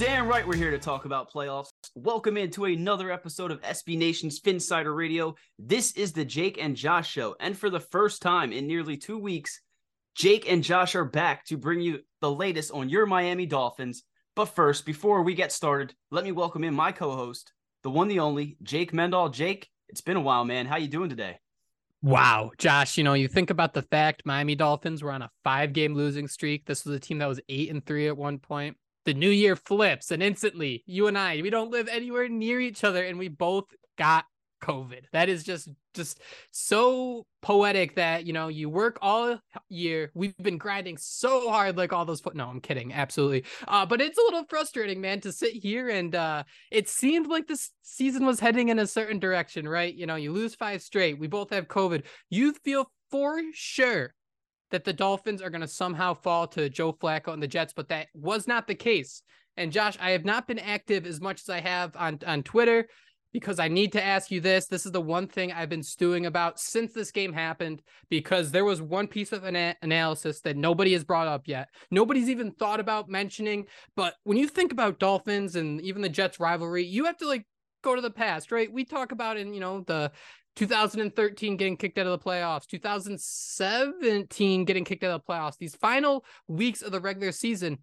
damn right we're here to talk about playoffs. Welcome into another episode of SB Nation's Phinsider Radio. This is the Jake and Josh show. And for the first time in nearly two weeks, Jake and Josh are back to bring you the latest on your Miami Dolphins. But first, before we get started, let me welcome in my co-host, the one, the only, Jake Mendall. Jake, it's been a while, man. How you doing today? Wow, Josh, you know, you think about the fact Miami Dolphins were on a five game losing streak. This was a team that was eight and three at one point. The new year flips, and instantly, you and I, we don't live anywhere near each other, and we both got COVID. That is just just so poetic that you know you work all year. We've been grinding so hard, like all those. Fo- no, I'm kidding, absolutely. Uh, but it's a little frustrating, man, to sit here and uh, it seemed like this season was heading in a certain direction, right? You know, you lose five straight. We both have COVID. You feel for sure that the Dolphins are going to somehow fall to Joe Flacco and the Jets, but that was not the case. And Josh, I have not been active as much as I have on, on Twitter because I need to ask you this. This is the one thing I've been stewing about since this game happened because there was one piece of an analysis that nobody has brought up yet. Nobody's even thought about mentioning. But when you think about Dolphins and even the Jets rivalry, you have to like go to the past, right? We talk about in, you know, the 2013 getting kicked out of the playoffs, 2017 getting kicked out of the playoffs, these final weeks of the regular season.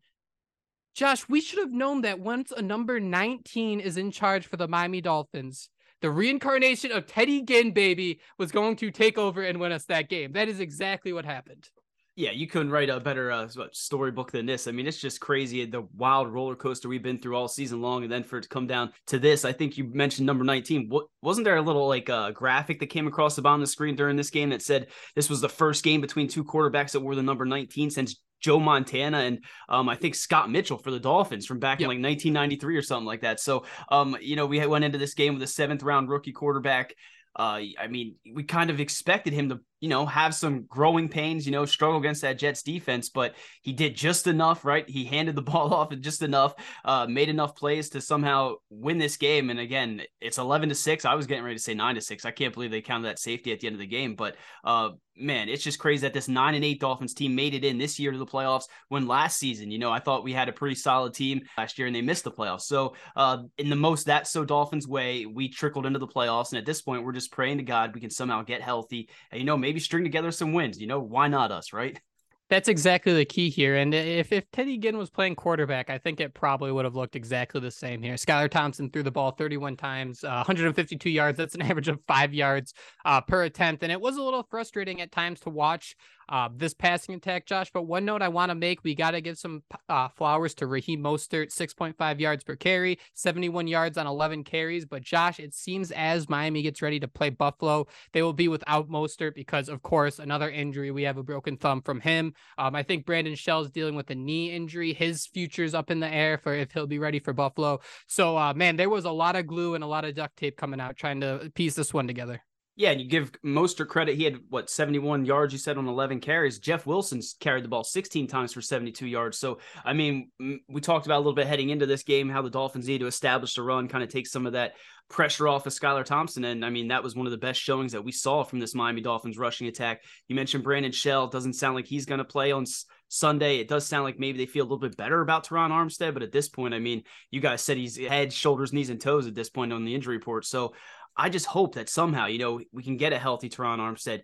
Josh, we should have known that once a number 19 is in charge for the Miami Dolphins, the reincarnation of Teddy Ginn, baby, was going to take over and win us that game. That is exactly what happened. Yeah, you couldn't write a better uh, storybook than this. I mean, it's just crazy the wild roller coaster we've been through all season long, and then for it to come down to this. I think you mentioned number nineteen. What wasn't there a little like uh, graphic that came across the bottom of the screen during this game that said this was the first game between two quarterbacks that were the number nineteen since Joe Montana and um, I think Scott Mitchell for the Dolphins from back yep. in like 1993 or something like that. So, um, you know, we went into this game with a seventh round rookie quarterback. Uh, I mean, we kind of expected him to you know, have some growing pains, you know, struggle against that Jets defense, but he did just enough, right? He handed the ball off and just enough, uh, made enough plays to somehow win this game. And again, it's 11 to 6. I was getting ready to say 9 to 6. I can't believe they counted that safety at the end of the game, but uh, man, it's just crazy that this 9 and 8 Dolphins team made it in this year to the playoffs when last season, you know, I thought we had a pretty solid team last year and they missed the playoffs. So, uh, in the most that so Dolphins way, we trickled into the playoffs. And at this point, we're just praying to God we can somehow get healthy and, you know, maybe string together some wins. You know, why not us, right? That's exactly the key here. And if, if Teddy Ginn was playing quarterback, I think it probably would have looked exactly the same here. Skylar Thompson threw the ball 31 times, uh, 152 yards. That's an average of five yards uh, per attempt. And it was a little frustrating at times to watch uh, this passing attack, Josh. But one note I want to make we got to give some uh, flowers to Raheem Mostert, 6.5 yards per carry, 71 yards on 11 carries. But Josh, it seems as Miami gets ready to play Buffalo, they will be without Mostert because, of course, another injury. We have a broken thumb from him. Um, I think Brandon Shell's dealing with a knee injury. His future's up in the air for if he'll be ready for Buffalo. So, uh, man, there was a lot of glue and a lot of duct tape coming out trying to piece this one together. Yeah, and you give Mostert credit. He had what 71 yards, you said, on 11 carries. Jeff Wilson's carried the ball 16 times for 72 yards. So, I mean, we talked about a little bit heading into this game how the Dolphins need to establish the run, kind of take some of that pressure off of Skylar Thompson. And I mean, that was one of the best showings that we saw from this Miami Dolphins rushing attack. You mentioned Brandon Shell. Doesn't sound like he's going to play on Sunday. It does sound like maybe they feel a little bit better about Terron Armstead, but at this point, I mean, you guys said he's head, shoulders, knees, and toes at this point on the injury report. So I just hope that somehow, you know, we can get a healthy Terron Armstead.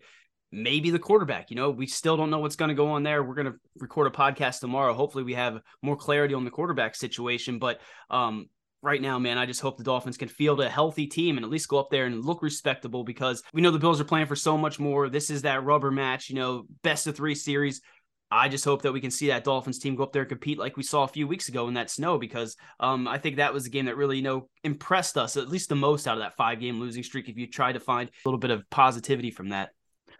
Maybe the quarterback, you know, we still don't know what's going to go on there. We're going to record a podcast tomorrow. Hopefully, we have more clarity on the quarterback situation. But um, right now, man, I just hope the Dolphins can field a healthy team and at least go up there and look respectable because we know the Bills are playing for so much more. This is that rubber match, you know, best of three series. I just hope that we can see that Dolphins team go up there and compete like we saw a few weeks ago in that snow because um, I think that was a game that really, you know, impressed us at least the most out of that five game losing streak. If you try to find a little bit of positivity from that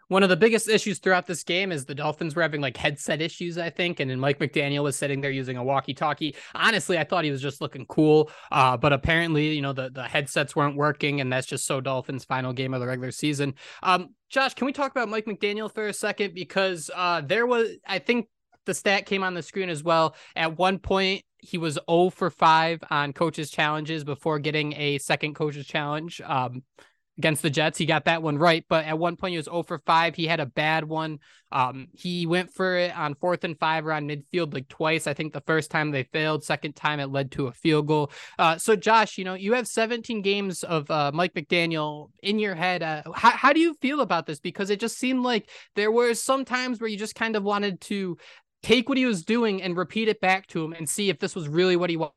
one of the biggest issues throughout this game is the Dolphins were having like headset issues, I think. And then Mike McDaniel was sitting there using a walkie talkie. Honestly, I thought he was just looking cool. Uh, but apparently, you know, the, the headsets weren't working. And that's just so Dolphins' final game of the regular season. Um, Josh, can we talk about Mike McDaniel for a second? Because uh, there was, I think the stat came on the screen as well. At one point, he was 0 for 5 on coaches' challenges before getting a second coaches' challenge. Um, against the Jets. He got that one right, but at one point he was 0 for 5. He had a bad one. Um, he went for it on fourth and five around midfield like twice. I think the first time they failed, second time it led to a field goal. Uh, so Josh, you know, you have 17 games of uh, Mike McDaniel in your head. Uh, how, how do you feel about this? Because it just seemed like there were some times where you just kind of wanted to take what he was doing and repeat it back to him and see if this was really what he wanted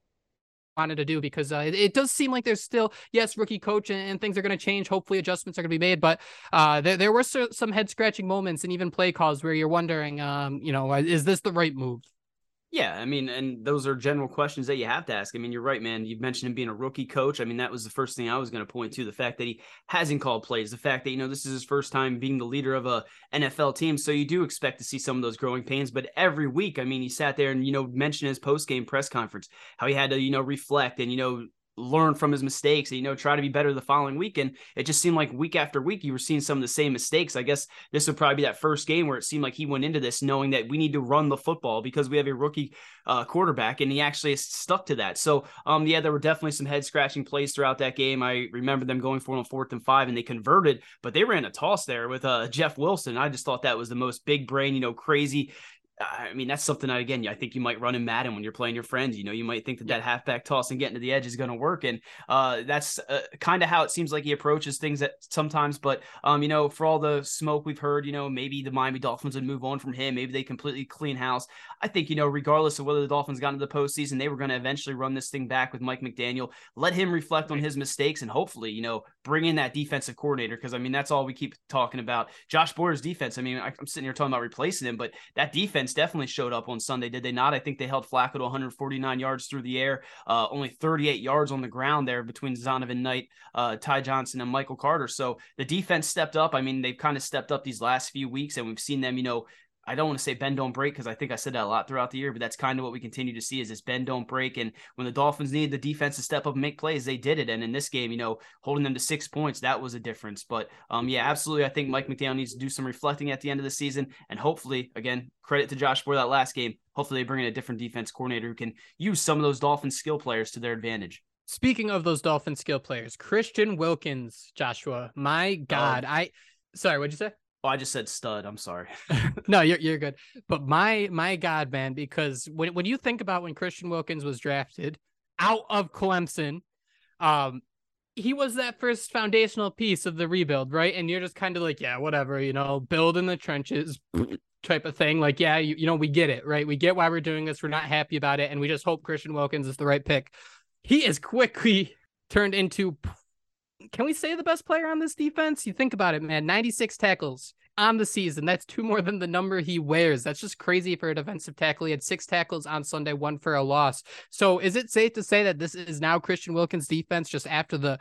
wanted to do because uh, it, it, does seem like there's still yes rookie coach and, and things are going to change. Hopefully adjustments are going to be made but uh, there, there were some head scratching moments and even play calls where you're wondering um, you know is this the right move yeah, I mean, and those are general questions that you have to ask. I mean, you're right, man. You've mentioned him being a rookie coach. I mean, that was the first thing I was going to point to the fact that he hasn't called plays, the fact that, you know, this is his first time being the leader of a NFL team. So you do expect to see some of those growing pains. But every week, I mean, he sat there and, you know, mentioned his post game press conference, how he had to, you know, reflect and, you know, learn from his mistakes and you know try to be better the following week. And it just seemed like week after week you were seeing some of the same mistakes. I guess this would probably be that first game where it seemed like he went into this knowing that we need to run the football because we have a rookie uh, quarterback and he actually stuck to that. So um yeah there were definitely some head scratching plays throughout that game. I remember them going for on fourth and five and they converted but they ran a toss there with uh jeff wilson. I just thought that was the most big brain you know crazy I mean, that's something that again, I think you might run in Madden when you're playing your friends. You know, you might think that that halfback toss and getting to the edge is going to work, and uh, that's uh, kind of how it seems like he approaches things that sometimes. But um, you know, for all the smoke we've heard, you know, maybe the Miami Dolphins would move on from him. Maybe they completely clean house. I think you know, regardless of whether the Dolphins got into the postseason, they were going to eventually run this thing back with Mike McDaniel. Let him reflect on his mistakes, and hopefully, you know, bring in that defensive coordinator because I mean, that's all we keep talking about. Josh Boyer's defense. I mean, I'm sitting here talking about replacing him, but that defense defense definitely showed up on Sunday, did they not? I think they held Flacco to 149 yards through the air, uh, only 38 yards on the ground there between Zonovan Knight, uh, Ty Johnson, and Michael Carter. So the defense stepped up. I mean, they've kind of stepped up these last few weeks, and we've seen them, you know, I don't want to say bend don't break because I think I said that a lot throughout the year, but that's kind of what we continue to see is this bend don't break. And when the Dolphins needed the defense to step up and make plays, they did it. And in this game, you know, holding them to six points, that was a difference. But um, yeah, absolutely. I think Mike McDaniel needs to do some reflecting at the end of the season. And hopefully, again, credit to Josh for that last game. Hopefully they bring in a different defense coordinator who can use some of those Dolphins skill players to their advantage. Speaking of those Dolphin skill players, Christian Wilkins, Joshua, my God, oh. I sorry, what'd you say? Oh, I just said stud. I'm sorry. no, you're you're good. But my my God, man, because when when you think about when Christian Wilkins was drafted out of Clemson, um, he was that first foundational piece of the rebuild, right? And you're just kind of like, yeah, whatever, you know, build in the trenches type of thing. Like, yeah, you, you know, we get it, right? We get why we're doing this. We're not happy about it. And we just hope Christian Wilkins is the right pick. He is quickly turned into, can we say the best player on this defense? You think about it, man 96 tackles on the season. That's two more than the number he wears. That's just crazy for a defensive tackle. He had six tackles on Sunday, one for a loss. So is it safe to say that this is now Christian Wilkins' defense just after the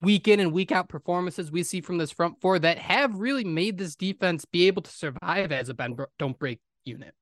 week in and week out performances we see from this front four that have really made this defense be able to survive as a bend don't break unit?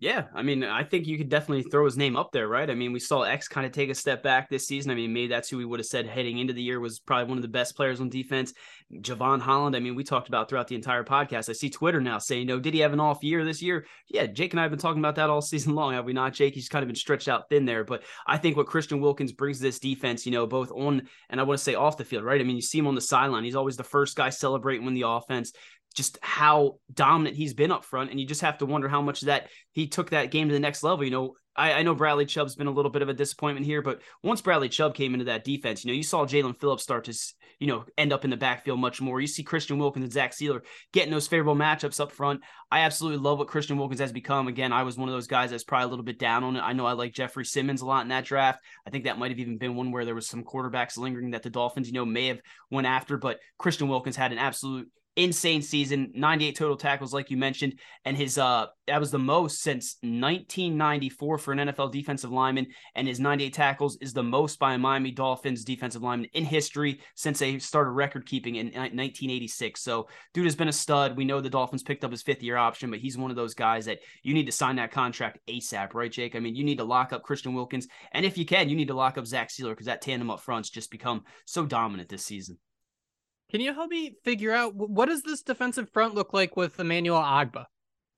Yeah, I mean, I think you could definitely throw his name up there, right? I mean, we saw X kind of take a step back this season. I mean, maybe that's who we would have said heading into the year was probably one of the best players on defense. Jevon Holland, I mean, we talked about throughout the entire podcast. I see Twitter now saying, know, did he have an off year this year? Yeah, Jake and I have been talking about that all season long, have we not, Jake? He's kind of been stretched out thin there. But I think what Christian Wilkins brings this defense, you know, both on and I want to say off the field, right? I mean, you see him on the sideline. He's always the first guy celebrating when the offense just how dominant he's been up front. And you just have to wonder how much that he took that game to the next level. You know, I, I, know Bradley Chubb's been a little bit of a disappointment here, but once Bradley Chubb came into that defense, you know, you saw Jaelan Phillips start to, you know, end up in the backfield much more. You see Christian Wilkins and Zach Sieler getting those favorable matchups up front. I absolutely love what Christian Wilkins has become. Again, I was one of those guys that's probably a little bit down on it. I know I like Jeffrey Simmons a lot in that draft. I think that might have even been one where there was some quarterbacks lingering that the Dolphins, you know, may have went after, but Christian Wilkins had an absolute insane season 98 total tackles like you mentioned and his uh that was the most since 1994 for an NFL defensive lineman and his 98 tackles is the most by a Miami Dolphins defensive lineman in history since they started record keeping in 1986 so dude has been a stud. We know the Dolphins picked up his fifth year option but he's one of those guys that you need to sign that contract ASAP right Jake? I mean you need to lock up Christian Wilkins and if you can you need to lock up Zach Sieler because that tandem up front's just become so dominant this season can you help me figure out what does this defensive front look like with Emmanuel Ogbah?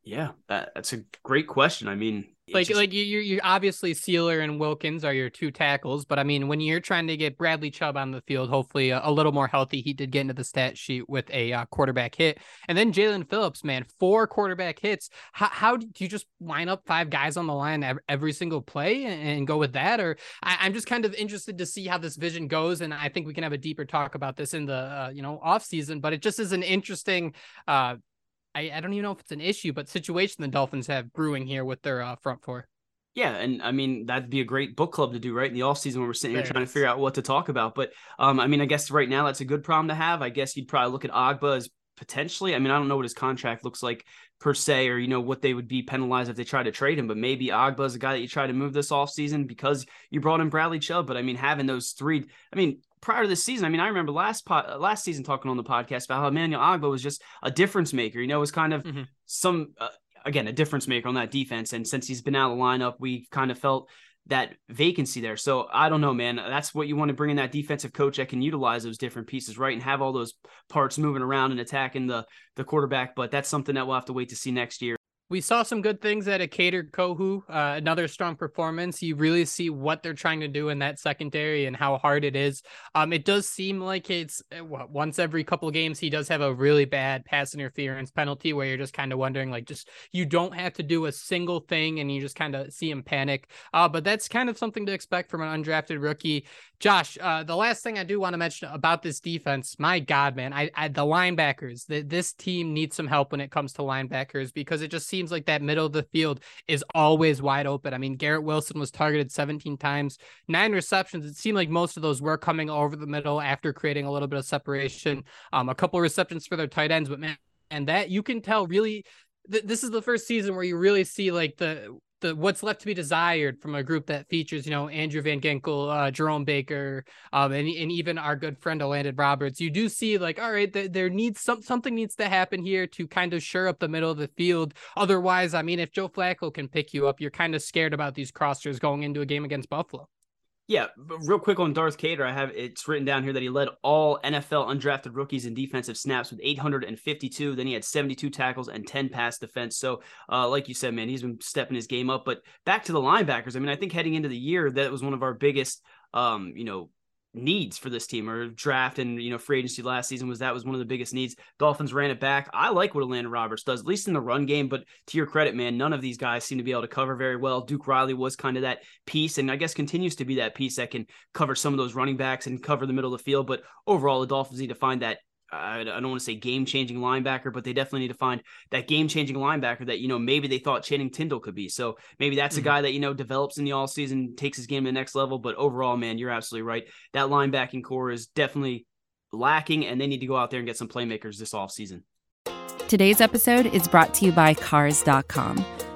Yeah, that, that's a great question. I mean, like just... like you you obviously Sieler and Wilkins are your two tackles, but I mean when you're trying to get Bradley Chubb on the field, hopefully a, a little more healthy, he did get into the stat sheet with a uh, quarterback hit, and then Jaelan Phillips, man, four quarterback hits. How how do you just line up five guys on the line every, every single play and, and, go with that? Or I, am just kind of interested to see how this vision goes, and I think we can have a deeper talk about this in the uh, you know off season. But it just is an interesting uh, I, I don't even know if it's an issue, but situation the Dolphins have brewing here with their uh, front four. Yeah, and I mean that'd be a great book club to do right in the off season when we're sitting here trying to figure out what to talk about. But um, I mean, I guess right now that's a good problem to have. I guess you'd probably look at Ogbah as potentially. I mean, I don't know what his contract looks like per se, or you know what they would be penalized if they try to trade him. But maybe Ogbah is a guy that you try to move this off season because you brought in Bradley Chubb. But I mean, having those three, I mean, prior to this season, I mean, I remember last pot, last season talking on the podcast about how Emmanuel Ogbah was just a difference maker. You know, it was kind of mm-hmm. some uh, again a difference maker on that defense. And since he's been out of the lineup, we kind of felt that vacancy there. So I don't know, man. That's what you want to bring in that defensive coach that can utilize those different pieces, right, and have all those parts moving around and attacking the the quarterback. But that's something that we'll have to wait to see next year we saw some good things at a Kader Kohou, uh, another strong performance. You really see what they're trying to do in that secondary and how hard it is. Um, it does seem like it's uh, what, once every couple games he does have a really bad pass interference penalty where you're just kind of wondering like just you don't have to do a single thing and you just kind of see him panic. Uh, but that's kind of something to expect from an undrafted rookie. Josh, uh, the last thing I do want to mention about this defense, my God, man, I, I the linebackers, the, this team needs some help when it comes to linebackers because it just seems like that middle of the field is always wide open. I mean, Garrett Wilson was targeted 17 times, nine receptions. It seemed like most of those were coming over the middle after creating a little bit of separation. Um, a couple receptions for their tight ends, but man, and that you can tell really this is the first season where you really see like the the what's left to be desired from a group that features, you know, Andrew Van Ginkel, uh, Jerome Baker, um, and, and even our good friend Elandon Roberts. You do see like, all right, th- there needs some something needs to happen here to kind of shore up the middle of the field. Otherwise, I mean, if Joe Flacco can pick you up, you're kind of scared about these crossers going into a game against Buffalo. Yeah, real quick on Darth Kader, I have it's written down here that he led all NFL undrafted rookies in defensive snaps with 852. Then he had 72 tackles and 10 pass defense. So, uh, like you said, man, he's been stepping his game up. But back to the linebackers, I mean, I think heading into the year, that was one of our biggest, um, you know, needs for this team or draft and you know free agency last season was that was one of the biggest needs. Dolphins ran it back. I like what Elandon Roberts does, at least in the run game. But to your credit, man, none of these guys seem to be able to cover very well. Duke Riley was kind of that piece, and I guess continues to be that piece that can cover some of those running backs and cover the middle of the field. But overall, the Dolphins need to find that I don't want to say game changing linebacker, but they definitely need to find that game changing linebacker that, you know, maybe they thought Channing Tindall could be. So maybe that's mm-hmm. a guy that, you know, develops in the all season, takes his game to the next level. But overall, man, you're absolutely right. That linebacking core is definitely lacking, and they need to go out there and get some playmakers this off season. Today's episode is brought to you by Cars.com.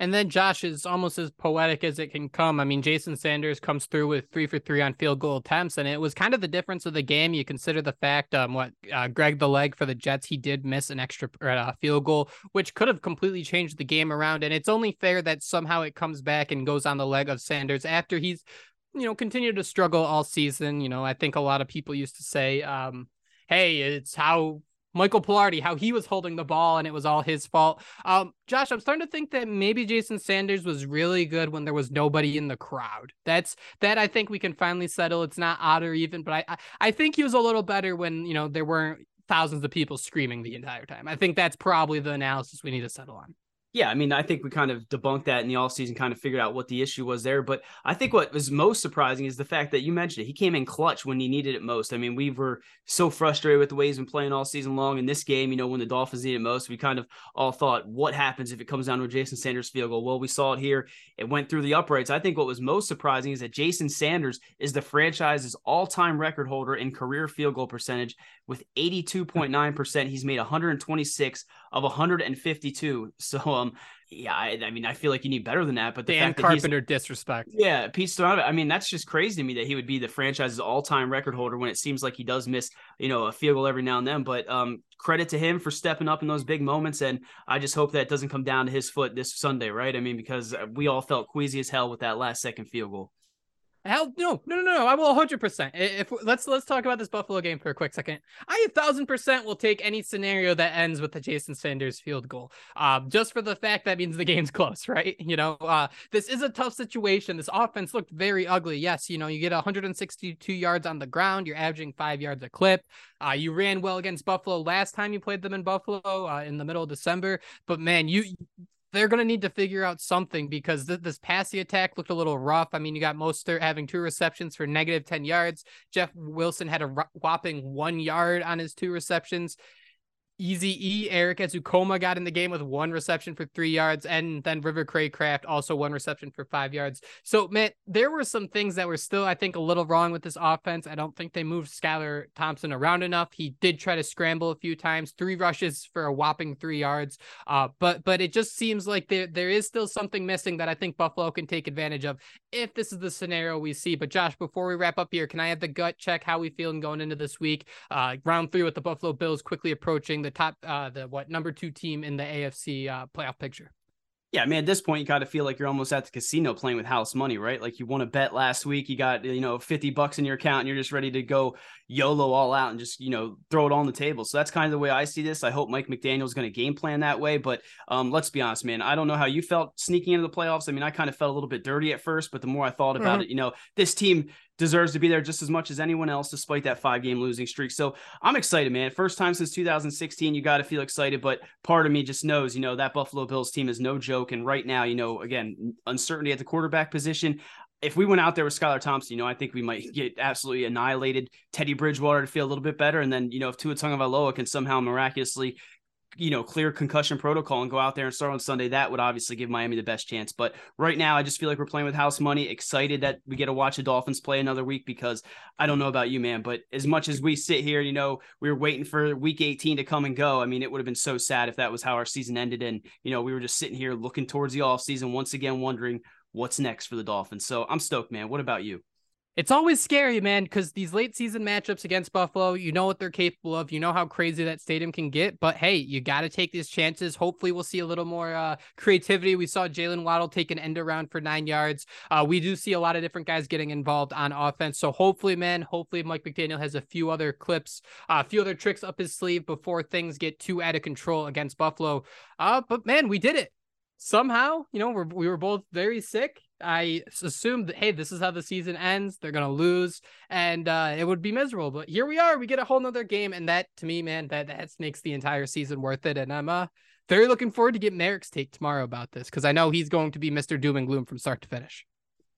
And then Josh is almost as poetic as it can come. I mean, Jason Sanders comes through with three for three on field goal attempts, and it was kind of the difference of the game. You consider the fact, um, what uh, Greg the leg for the Jets, he did miss an extra uh, field goal, which could have completely changed the game around. And it's only fair that somehow it comes back and goes on the leg of Sanders after he's, you know, continued to struggle all season. You know, I think a lot of people used to say, um, hey, it's how Michael Palardy, how he was holding the ball and it was all his fault. Um, Josh, I'm starting to think that maybe Jason Sanders was really good when there was nobody in the crowd. That's that I think we can finally settle. It's not odd or even, but I, I, I think he was a little better when you know there weren't thousands of people screaming the entire time. I think that's probably the analysis we need to settle on. Yeah, I mean, I think we kind of debunked that in the offseason, kind of figured out what the issue was there. But I think what was most surprising is the fact that you mentioned it. He came in clutch when he needed it most. I mean, we were so frustrated with the way he's been playing all season long. In this game, you know, when the Dolphins needed most, we kind of all thought, what happens if it comes down to a Jason Sanders field goal? Well, we saw it here. It went through the uprights. I think what was most surprising is that Jason Sanders is the franchise's all time record holder in career field goal percentage with 82.9%. He's made 126 of 152. So, um, yeah, I, I, mean, I feel like you need better than that. But the Dan fact Carpenter disrespect. Yeah, Pete Stoyanovich. I mean, that's just crazy to me that he would be the franchise's all-time record holder when it seems like he does miss, you know, a field goal every now and then. But um, credit to him for stepping up in those big moments, and I just hope that doesn't come down to his foot this Sunday, right? I mean, because we all felt queasy as hell with that last second field goal. Hell no, no, no, no! I will 100. percent If let's let's talk about this Buffalo game for a quick second. I a thousand percent will take any scenario that ends with the Jason Sanders field goal. Um, just for the fact that means the game's close, right? You know, uh, this is a tough situation. This offense looked very ugly. Yes, you know, you get 162 yards on the ground. You're averaging five yards a clip. Uh, you ran well against Buffalo last time you played them in Buffalo uh, in the middle of December. But man, you they're going to need to figure out something because th- this passing attack looked a little rough. I mean, you got Mostert having two receptions for negative 10 yards. Jeff Wilson had a whopping one yard on his two receptions. Easy E, Erik Ezukanma got in the game with one reception for three yards, and then River Cracraft also one reception for five yards. So, man, there were some things that were still, I think, a little wrong with this offense. I don't think they moved Skylar Thompson around enough. He did try to scramble a few times, three rushes for a whopping three yards. Uh, but but it just seems like there there is still something missing that I think Buffalo can take advantage of if this is the scenario we see. But Josh, before we wrap up here, can I have the gut check how we feeling going into this week? Uh, round three with the Buffalo Bills quickly approaching the the top, uh, the what number two team in the AFC uh, playoff picture. Yeah, I mean, at this point, you got to feel like you're almost at the casino playing with house money, right? Like you won a bet last week, you got you know 50 bucks in your account, and you're just ready to go YOLO all out and just you know throw it on the table. So that's kind of the way I see this. I hope Mike McDaniel's going to game plan that way. But um, let's be honest, man, I don't know how you felt sneaking into the playoffs. I mean, I kind of felt a little bit dirty at first, but the more I thought about mm-hmm. it, you know, this team deserves to be there just as much as anyone else, despite that five game losing streak. So I'm excited, man. First time since 2016, you got to feel excited. But part of me just knows, you know, that Buffalo Bills team is no joke. And right now, you know, again, uncertainty at the quarterback position. If we went out there with Skylar Thompson, you know, I think we might get absolutely annihilated. Teddy Bridgewater to feel a little bit better. And then, you know, if Tua Tagovailoa can somehow miraculously you know, clear concussion protocol and go out there and start on Sunday, that would obviously give Miami the best chance. But right now, I just feel like we're playing with house money. Excited that we get to watch the Dolphins play another week because I don't know about you, man, but as much as we sit here, you know, we were waiting for week 18 to come and go. I mean, it would have been so sad if that was how our season ended. And, you know, we were just sitting here looking towards the off season, once again, wondering what's next for the Dolphins. So I'm stoked, man. What about you? It's always scary, man, because these late season matchups against Buffalo, you know what they're capable of. You know how crazy that stadium can get. But hey, you got to take these chances. Hopefully, we'll see a little more uh, creativity. We saw Jaylen Waddle take an end around for nine yards. Uh, we do see a lot of different guys getting involved on offense. So hopefully, man, hopefully Mike McDaniel has a few other clips, uh, a few other tricks up his sleeve before things get too out of control against Buffalo. Uh, but man, we did it somehow, you know, we're, we were both very sick. I assumed that, hey, this is how the season ends. They're going to lose and uh, it would be miserable. But here we are. We get a whole nother game. And that, to me, man, that, that makes the entire season worth it. And I'm uh, very looking forward to get Merrick's take tomorrow about this because I know he's going to be Mr. Doom and Gloom from start to finish.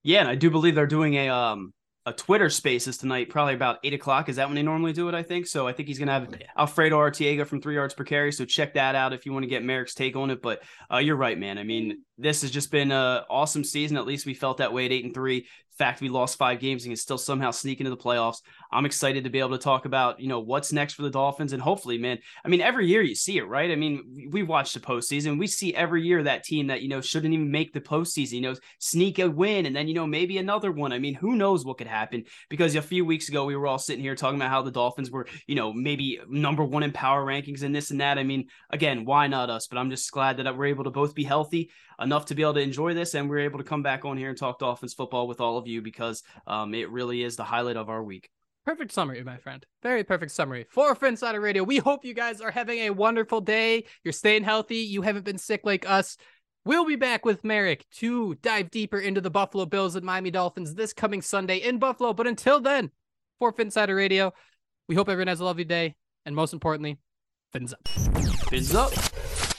Yeah. And I do believe they're doing a, um, a Twitter Spaces tonight, probably about eight o'clock. Is that when they normally do it? I think so. I think he's gonna have Alfredo Arteaga from Three Yards Per Carry. So check that out if you want to get Merrick's take on it. But uh, you're right, man. I mean, this has just been an awesome season. At least we felt that way at eight and three. Fact, we lost five games and can still somehow sneak into the playoffs. I'm excited to be able to talk about you know what's next for the Dolphins and hopefully, man. I mean, every year you see it, right? I mean, we watch the postseason. We see every year that team that you know shouldn't even make the postseason, you know, sneak a win and then you know maybe another one. I mean, who knows what could happen? Because a few weeks ago we were all sitting here talking about how the Dolphins were you know maybe number one in power rankings and this and that. I mean, again, why not us? But I'm just glad that we're able to both be healthy enough to be able to enjoy this and we're able to come back on here and talk Dolphins football with all of you because um, it really is the highlight of our week. Perfect summary, my friend. Very perfect summary. Phinsider Radio, we hope you guys are having a wonderful day. You're staying healthy. You haven't been sick like us. We'll be back with Merrick to dive deeper into the Buffalo Bills and Miami Dolphins this coming Sunday in Buffalo. But until then, Phinsider Radio, we hope everyone has a lovely day. And most importantly, fins up. Fins up.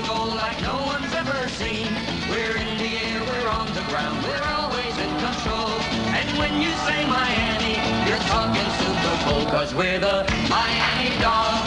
Goal like no one's ever seen. We're in the air, we're on the ground, we're always in control. And when you say Miami, you're talking Super Bowl, cause we're the Miami Dolphins.